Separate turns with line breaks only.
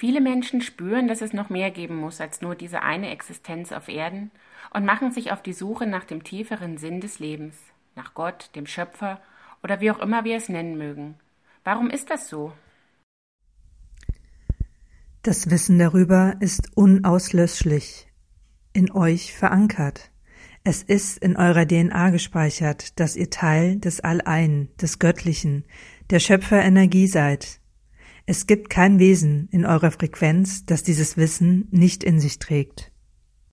Viele Menschen spüren, dass es noch mehr geben muss als nur diese eine Existenz auf Erden und machen sich auf die Suche nach dem tieferen Sinn des Lebens, nach Gott, dem Schöpfer oder wie auch immer wir es nennen mögen. Warum ist das so?
Das Wissen darüber ist unauslöschlich, in euch verankert. Es ist in eurer DNA gespeichert, dass ihr Teil des All-Ein, des Göttlichen, der Schöpferenergie seid. Es gibt kein Wesen in eurer Frequenz, das dieses Wissen nicht in sich trägt.